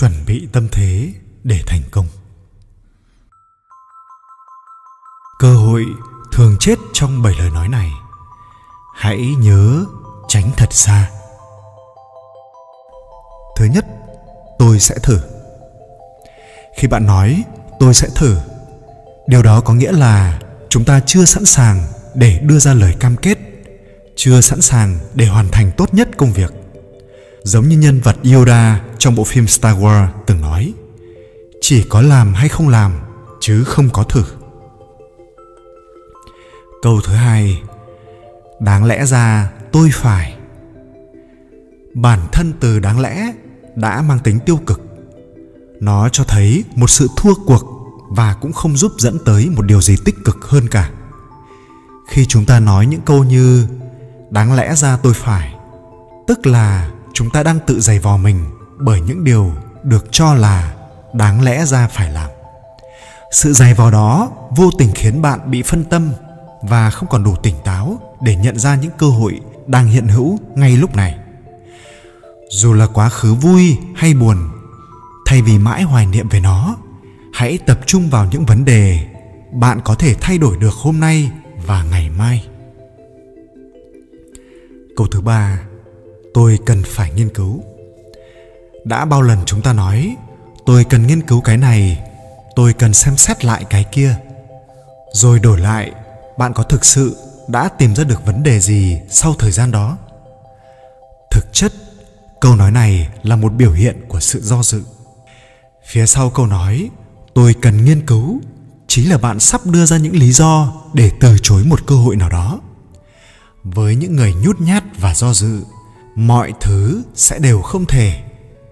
chuẩn bị tâm thế để thành công. Cơ hội thường chết trong bảy lời nói này. Hãy nhớ tránh thật xa. Thứ nhất, tôi sẽ thử. Khi bạn nói, tôi sẽ thử, điều đó có nghĩa là chúng ta chưa sẵn sàng để đưa ra lời cam kết, chưa sẵn sàng để hoàn thành tốt nhất công việc giống như nhân vật yoda trong bộ phim star wars từng nói. Chỉ có làm hay không làm, chứ không có thử câu thứ hai. Đáng lẽ ra tôi phải. Bản thân từ đáng lẽ đã mang tính tiêu cực. Nó cho thấy một sự thua cuộc và cũng không giúp dẫn tới một điều gì tích cực hơn cả. Khi chúng ta nói những câu như, đáng lẽ ra tôi phải, tức là chúng ta đang tự giày vò mình bởi những điều được cho là đáng lẽ ra phải làm. Sự giày vò đó vô tình khiến bạn bị phân tâm và không còn đủ tỉnh táo để nhận ra những cơ hội đang hiện hữu ngay lúc này. Dù là quá khứ vui hay buồn, thay vì mãi hoài niệm về nó, hãy tập trung vào những vấn đề bạn có thể thay đổi được hôm nay và ngày mai. Câu thứ ba tôi cần phải nghiên cứu. Đã bao lần chúng ta nói, tôi cần nghiên cứu cái này, tôi cần xem xét lại cái kia. Rồi đổi lại, bạn có thực sự đã tìm ra được vấn đề gì sau thời gian đó? Thực chất, câu nói này là một biểu hiện của sự do dự. Phía sau câu nói, tôi cần nghiên cứu, chính là bạn sắp đưa ra những lý do để từ chối một cơ hội nào đó. Với những người nhút nhát và do dự mọi thứ sẽ đều không thể,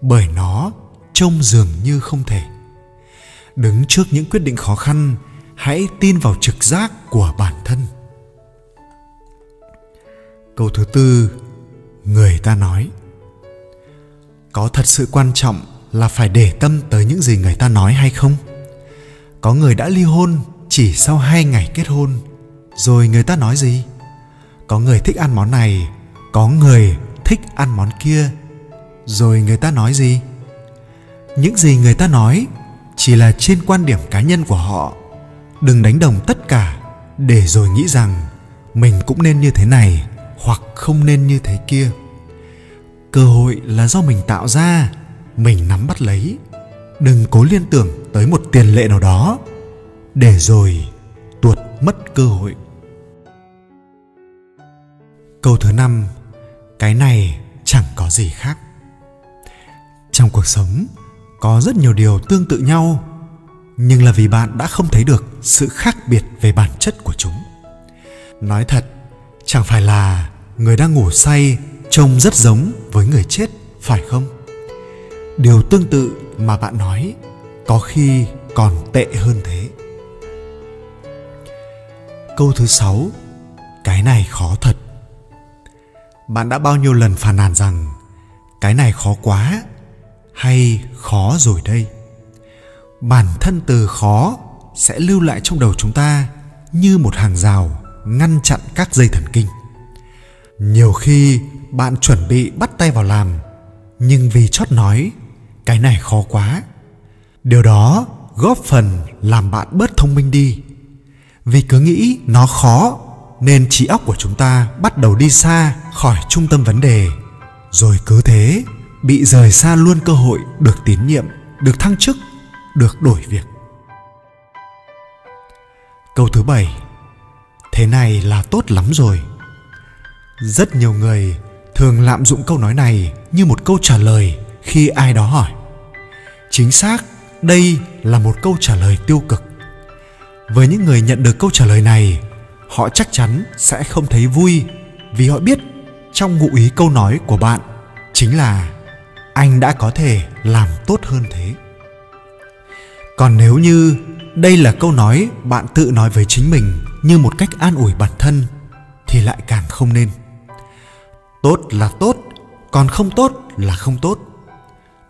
bởi nó trông dường như không thể. Đứng trước những quyết định khó khăn, hãy tin vào trực giác của bản thân. Câu thứ tư, người ta nói. Có thật sự quan trọng là phải để tâm tới những gì người ta nói hay không? Có người đã ly hôn chỉ sau hai ngày kết hôn, rồi người ta nói gì? Có người thích ăn món này, có người thích ăn món kia. Rồi người ta nói gì? Những gì người ta nói chỉ là trên quan điểm cá nhân của họ. Đừng đánh đồng tất cả để rồi nghĩ rằng mình cũng nên như thế này hoặc không nên như thế kia. Cơ hội là do mình tạo ra, mình nắm bắt lấy. Đừng cố liên tưởng tới một tiền lệ nào đó để rồi tuột mất cơ hội. Câu thứ năm cái này chẳng có gì khác. Trong cuộc sống, có rất nhiều điều tương tự nhau, nhưng là vì bạn đã không thấy được sự khác biệt về bản chất của chúng. Nói thật, chẳng phải là người đang ngủ say, trông rất giống với người chết, phải không? Điều tương tự mà bạn nói, có khi còn tệ hơn thế. Câu thứ sáu, cái này khó thật bạn đã bao nhiêu lần phàn nàn rằng, cái này khó quá hay khó rồi đây? Bản thân từ khó sẽ lưu lại trong đầu chúng ta như một hàng rào ngăn chặn các dây thần kinh. Nhiều khi bạn chuẩn bị bắt tay vào làm, nhưng vì chót nói, cái này khó quá. Điều đó góp phần làm bạn bớt thông minh đi. Vì cứ nghĩ nó khó nên trí óc của chúng ta bắt đầu đi xa khỏi trung tâm vấn đề. Rồi cứ thế, bị rời xa luôn cơ hội được tín nhiệm, được thăng chức, được đổi việc. Câu thứ bảy. Thế này là tốt lắm rồi. Rất nhiều người thường lạm dụng câu nói này như một câu trả lời khi ai đó hỏi. Chính xác, đây là một câu trả lời tiêu cực. Với những người nhận được câu trả lời này họ chắc chắn sẽ không thấy vui vì họ biết trong ngụ ý câu nói của bạn chính là anh đã có thể làm tốt hơn thế. Còn nếu như đây là câu nói bạn tự nói với chính mình như một cách an ủi bản thân thì lại càng không nên. Tốt là tốt, còn không tốt là không tốt.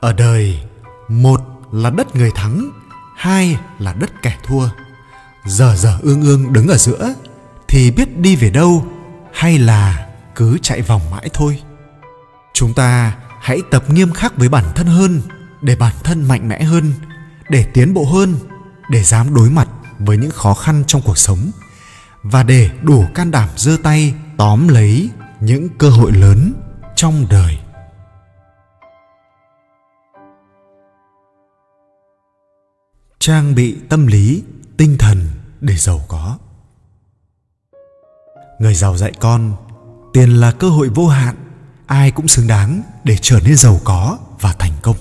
Ở đời, một là đất người thắng, hai là đất kẻ thua. Giờ giờ ương ương đứng ở giữa thì biết đi về đâu hay là cứ chạy vòng mãi thôi. Chúng ta hãy tập nghiêm khắc với bản thân hơn, để bản thân mạnh mẽ hơn, để tiến bộ hơn, để dám đối mặt với những khó khăn trong cuộc sống và để đủ can đảm giơ tay tóm lấy những cơ hội lớn trong đời. Trang bị tâm lý, tinh thần để giàu có người giàu dạy con tiền là cơ hội vô hạn ai cũng xứng đáng để trở nên giàu có và thành công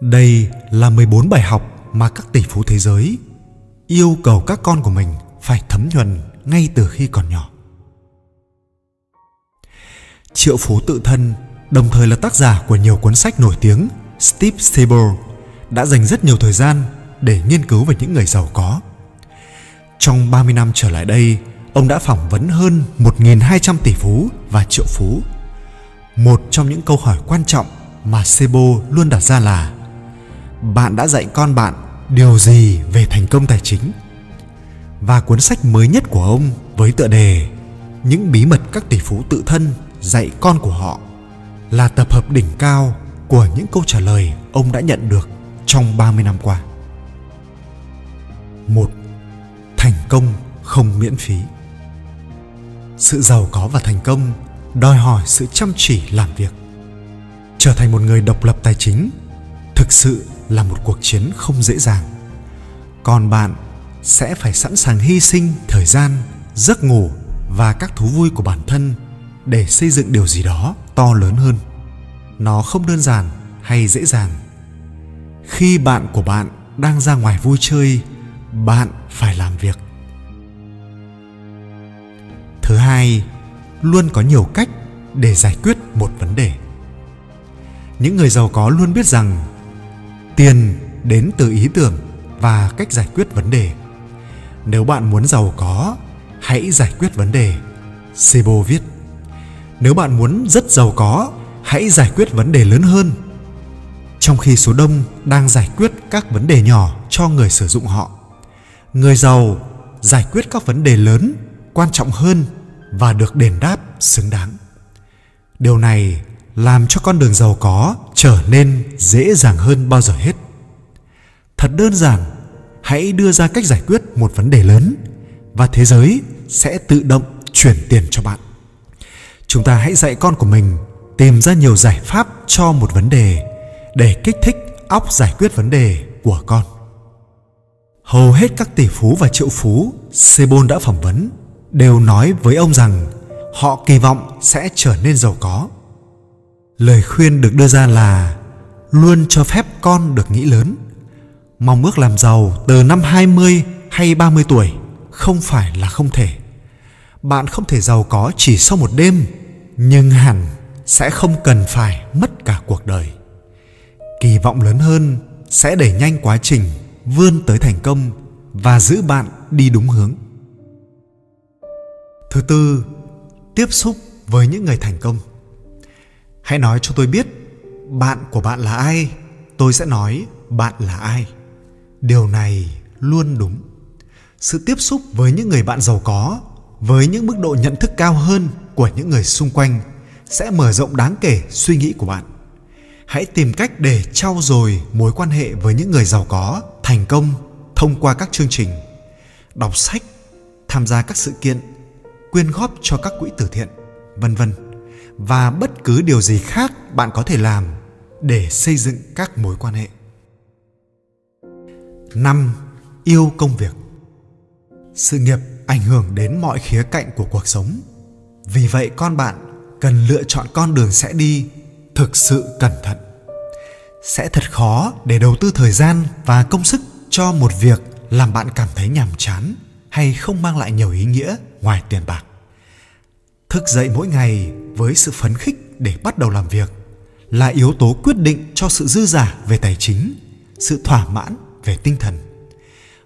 đây là 14 bài học mà các tỷ phú thế giới yêu cầu các con của mình phải thấm nhuần ngay từ khi còn nhỏ. Triệu phú tự thân, đồng thời là tác giả của nhiều cuốn sách nổi tiếng, Steve Stable đã dành rất nhiều thời gian để nghiên cứu về những người giàu có. Trong 30 năm trở lại đây, ông đã phỏng vấn hơn 1.200 tỷ phú và triệu phú. Một trong những câu hỏi quan trọng mà Sebo luôn đặt ra là bạn đã dạy con bạn điều gì về thành công tài chính và cuốn sách mới nhất của ông với tựa đề những bí mật các tỷ phú tự thân dạy con của họ là tập hợp đỉnh cao của những câu trả lời ông đã nhận được trong 30 năm qua. Một, công không miễn phí. Sự giàu có và thành công đòi hỏi sự chăm chỉ làm việc. Trở thành một người độc lập tài chính thực sự là một cuộc chiến không dễ dàng còn bạn sẽ phải sẵn sàng hy sinh thời gian, giấc ngủ và các thú vui của bản thân để xây dựng điều gì đó to lớn hơn nó không đơn giản hay dễ dàng khi bạn của bạn đang ra ngoài vui chơi, bạn phải làm việc thứ hai, luôn có nhiều cách để giải quyết một vấn đề. Những người giàu có luôn biết rằng tiền đến từ ý tưởng và cách giải quyết vấn đề. Nếu bạn muốn giàu có, hãy giải quyết vấn đề, sebo viết. Nếu bạn muốn rất giàu có, hãy giải quyết vấn đề lớn hơn. Trong khi số đông đang giải quyết các vấn đề nhỏ cho người sử dụng họ, người giàu giải quyết các vấn đề lớn quan trọng hơn và được đền đáp xứng đáng. Điều này làm cho con đường giàu có trở nên dễ dàng hơn bao giờ hết. Thật đơn giản, hãy đưa ra cách giải quyết một vấn đề lớn và thế giới sẽ tự động chuyển tiền cho bạn. Chúng ta hãy dạy con của mình tìm ra nhiều giải pháp cho một vấn đề để kích thích, óc giải quyết vấn đề của con. Hầu hết các tỷ phú và triệu phú sebon đã phỏng vấn đều nói với ông rằng họ kỳ vọng sẽ trở nên giàu có lời khuyên được đưa ra là luôn cho phép con được nghĩ lớn mong ước làm giàu từ năm 20 hay 30 tuổi không phải là không thể. Bạn không thể giàu có chỉ sau một đêm, nhưng hẳn sẽ không cần phải mất cả cuộc đời. Kỳ vọng lớn hơn sẽ đẩy nhanh quá trình vươn tới thành công và giữ bạn đi đúng hướng. Thứ tư, tiếp xúc với những người thành công. Hãy nói cho tôi biết bạn của bạn là ai, tôi sẽ nói bạn là ai? Điều này luôn đúng. Sự tiếp xúc với những người bạn giàu có với những mức độ nhận thức cao hơn của những người xung quanh sẽ mở rộng đáng kể suy nghĩ của bạn. Hãy tìm cách để trau dồi mối quan hệ với những người giàu có thành công thông qua các chương trình đọc sách tham gia các sự kiện quyên góp cho các quỹ từ thiện, vân vân và bất cứ điều gì khác bạn có thể làm để xây dựng các mối quan hệ năm, Yêu công việc Sự nghiệp ảnh hưởng đến mọi khía cạnh của cuộc sống. Vì vậy con bạn cần lựa chọn con đường sẽ đi thực sự cẩn thận. Sẽ thật khó để đầu tư thời gian và công sức cho một việc làm bạn cảm thấy nhàm chán hay không mang lại nhiều ý nghĩa ngoài tiền bạc. Thức dậy mỗi ngày với sự phấn khích để bắt đầu làm việc là yếu tố quyết định cho sự dư giả về tài chính, sự thỏa mãn về tinh thần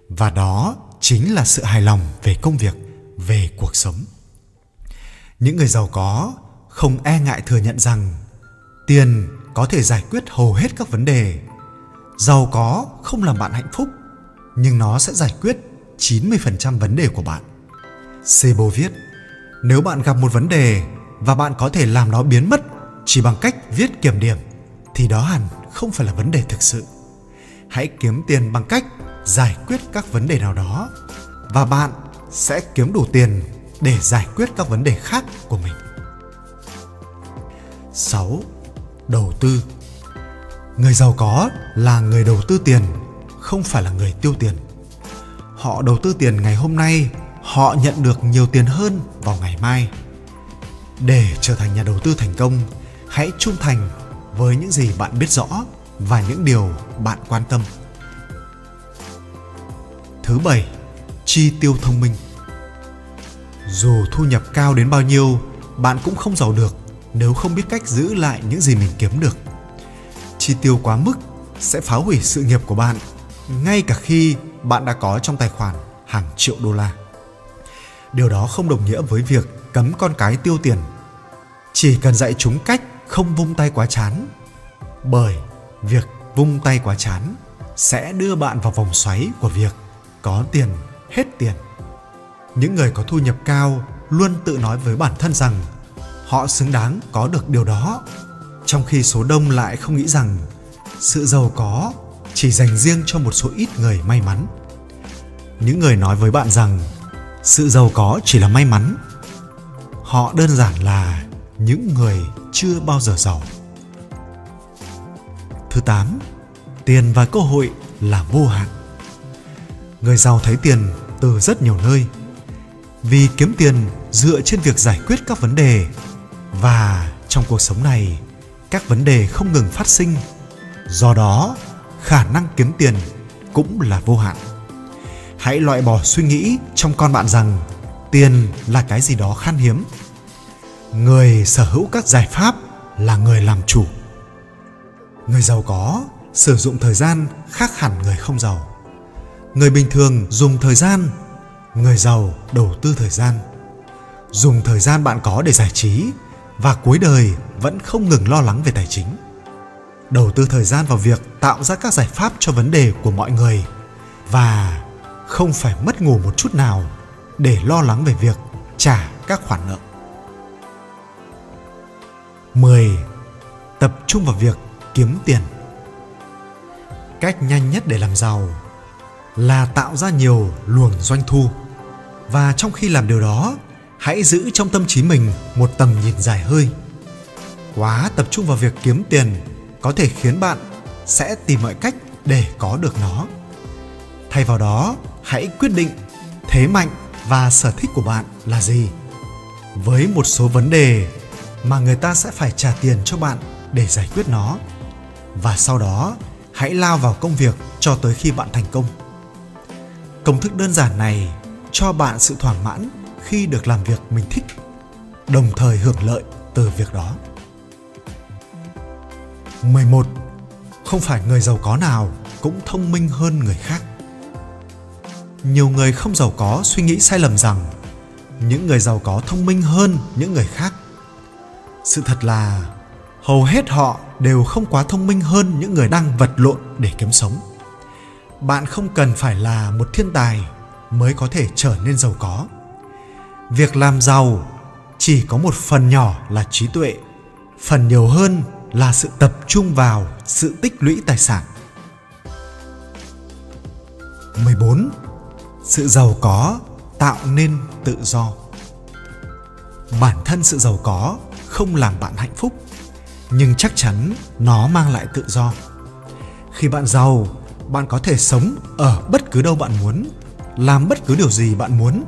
và đó chính là sự hài lòng về công việc về cuộc sống những người giàu có không e ngại thừa nhận rằng tiền có thể giải quyết hầu hết các vấn đề giàu có không làm bạn hạnh phúc nhưng nó sẽ giải quyết 90% vấn đề của bạn. Sebo viết, nếu bạn gặp một vấn đề và bạn có thể làm nó biến mất chỉ bằng cách viết kiểm điểm thì đó hẳn không phải là vấn đề thực sự hãy kiếm tiền bằng cách giải quyết các vấn đề nào đó và bạn sẽ kiếm đủ tiền để giải quyết các vấn đề khác của mình 6. Đầu tư Người giàu có là người đầu tư tiền, không phải là người tiêu tiền. Họ đầu tư tiền ngày hôm nay, họ nhận được nhiều tiền hơn vào ngày mai. Để trở thành nhà đầu tư thành công, hãy trung thành với những gì bạn biết rõ và những điều bạn quan tâm. Thứ bảy, chi tiêu thông minh. Dù thu nhập cao đến bao nhiêu, bạn cũng không giàu được nếu không biết cách giữ lại những gì mình kiếm được. Chi tiêu quá mức sẽ phá hủy sự nghiệp của bạn, ngay cả khi bạn đã có trong tài khoản hàng triệu đô la. Điều đó không đồng nghĩa với việc cấm con cái tiêu tiền. Chỉ cần dạy chúng cách không vung tay quá chán. Bởi việc vung tay quá chán sẽ đưa bạn vào vòng xoáy của việc có tiền, hết tiền. Những người có thu nhập cao luôn tự nói với bản thân rằng họ xứng đáng có được điều đó, trong khi số đông lại không nghĩ rằng sự giàu có chỉ dành riêng cho một số ít người may mắn những người nói với bạn rằng sự giàu có chỉ là may mắn. Họ đơn giản là những người chưa bao giờ giàu. Thứ 8 tiền và cơ hội là vô hạn. Người giàu thấy tiền từ rất nhiều nơi, vì kiếm tiền dựa trên việc giải quyết các vấn đề và trong cuộc sống này, các vấn đề không ngừng phát sinh. Do đó, khả năng kiếm tiền cũng là vô hạn hãy loại bỏ suy nghĩ trong con bạn rằng tiền là cái gì đó khan hiếm. Người sở hữu các giải pháp là người làm chủ. Người giàu có sử dụng thời gian khác hẳn người không giàu. Người bình thường dùng thời gian, người giàu đầu tư thời gian. Dùng thời gian bạn có để giải trí và cuối đời vẫn không ngừng lo lắng về tài chính. Đầu tư thời gian vào việc tạo ra các giải pháp cho vấn đề của mọi người và không phải mất ngủ một chút nào để lo lắng về việc trả các khoản nợ. 10. Tập trung vào việc kiếm tiền. Cách nhanh nhất để làm giàu là tạo ra nhiều luồng doanh thu. Và trong khi làm điều đó, hãy giữ trong tâm trí mình một tầm nhìn dài hơi quá tập trung vào việc kiếm tiền có thể khiến bạn sẽ tìm mọi cách để có được nó thay vào đó, hãy quyết định thế mạnh và sở thích của bạn là gì với một số vấn đề mà người ta sẽ phải trả tiền cho bạn để giải quyết nó và sau đó, hãy lao vào công việc cho tới khi bạn thành công công thức đơn giản này cho bạn sự thỏa mãn khi được làm việc mình thích, đồng thời hưởng lợi từ việc đó 11. Không phải người giàu có nào cũng thông minh hơn người khác. Nhiều người không giàu có suy nghĩ sai lầm rằng những người giàu có thông minh hơn những người khác. Sự thật là, hầu hết họ đều không quá thông minh hơn những người đang vật lộn để kiếm sống. Bạn không cần phải là một thiên tài mới có thể trở nên giàu có việc làm giàu chỉ có một phần nhỏ là trí tuệ, phần nhiều hơn là sự tập trung vào sự tích lũy tài sản 14. Sự giàu có tạo nên tự do. Bản thân sự giàu có không làm bạn hạnh phúc, nhưng chắc chắn nó mang lại tự do. Khi bạn giàu, bạn có thể sống ở bất cứ đâu bạn muốn, làm bất cứ điều gì bạn muốn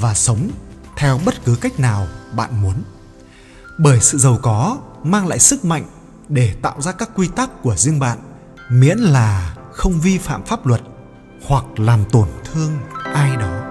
và sống theo bất cứ cách nào bạn muốn bởi sự giàu có mang lại sức mạnh để tạo ra các quy tắc của riêng bạn miễn là không vi phạm pháp luật hoặc làm tổn thương ai đó.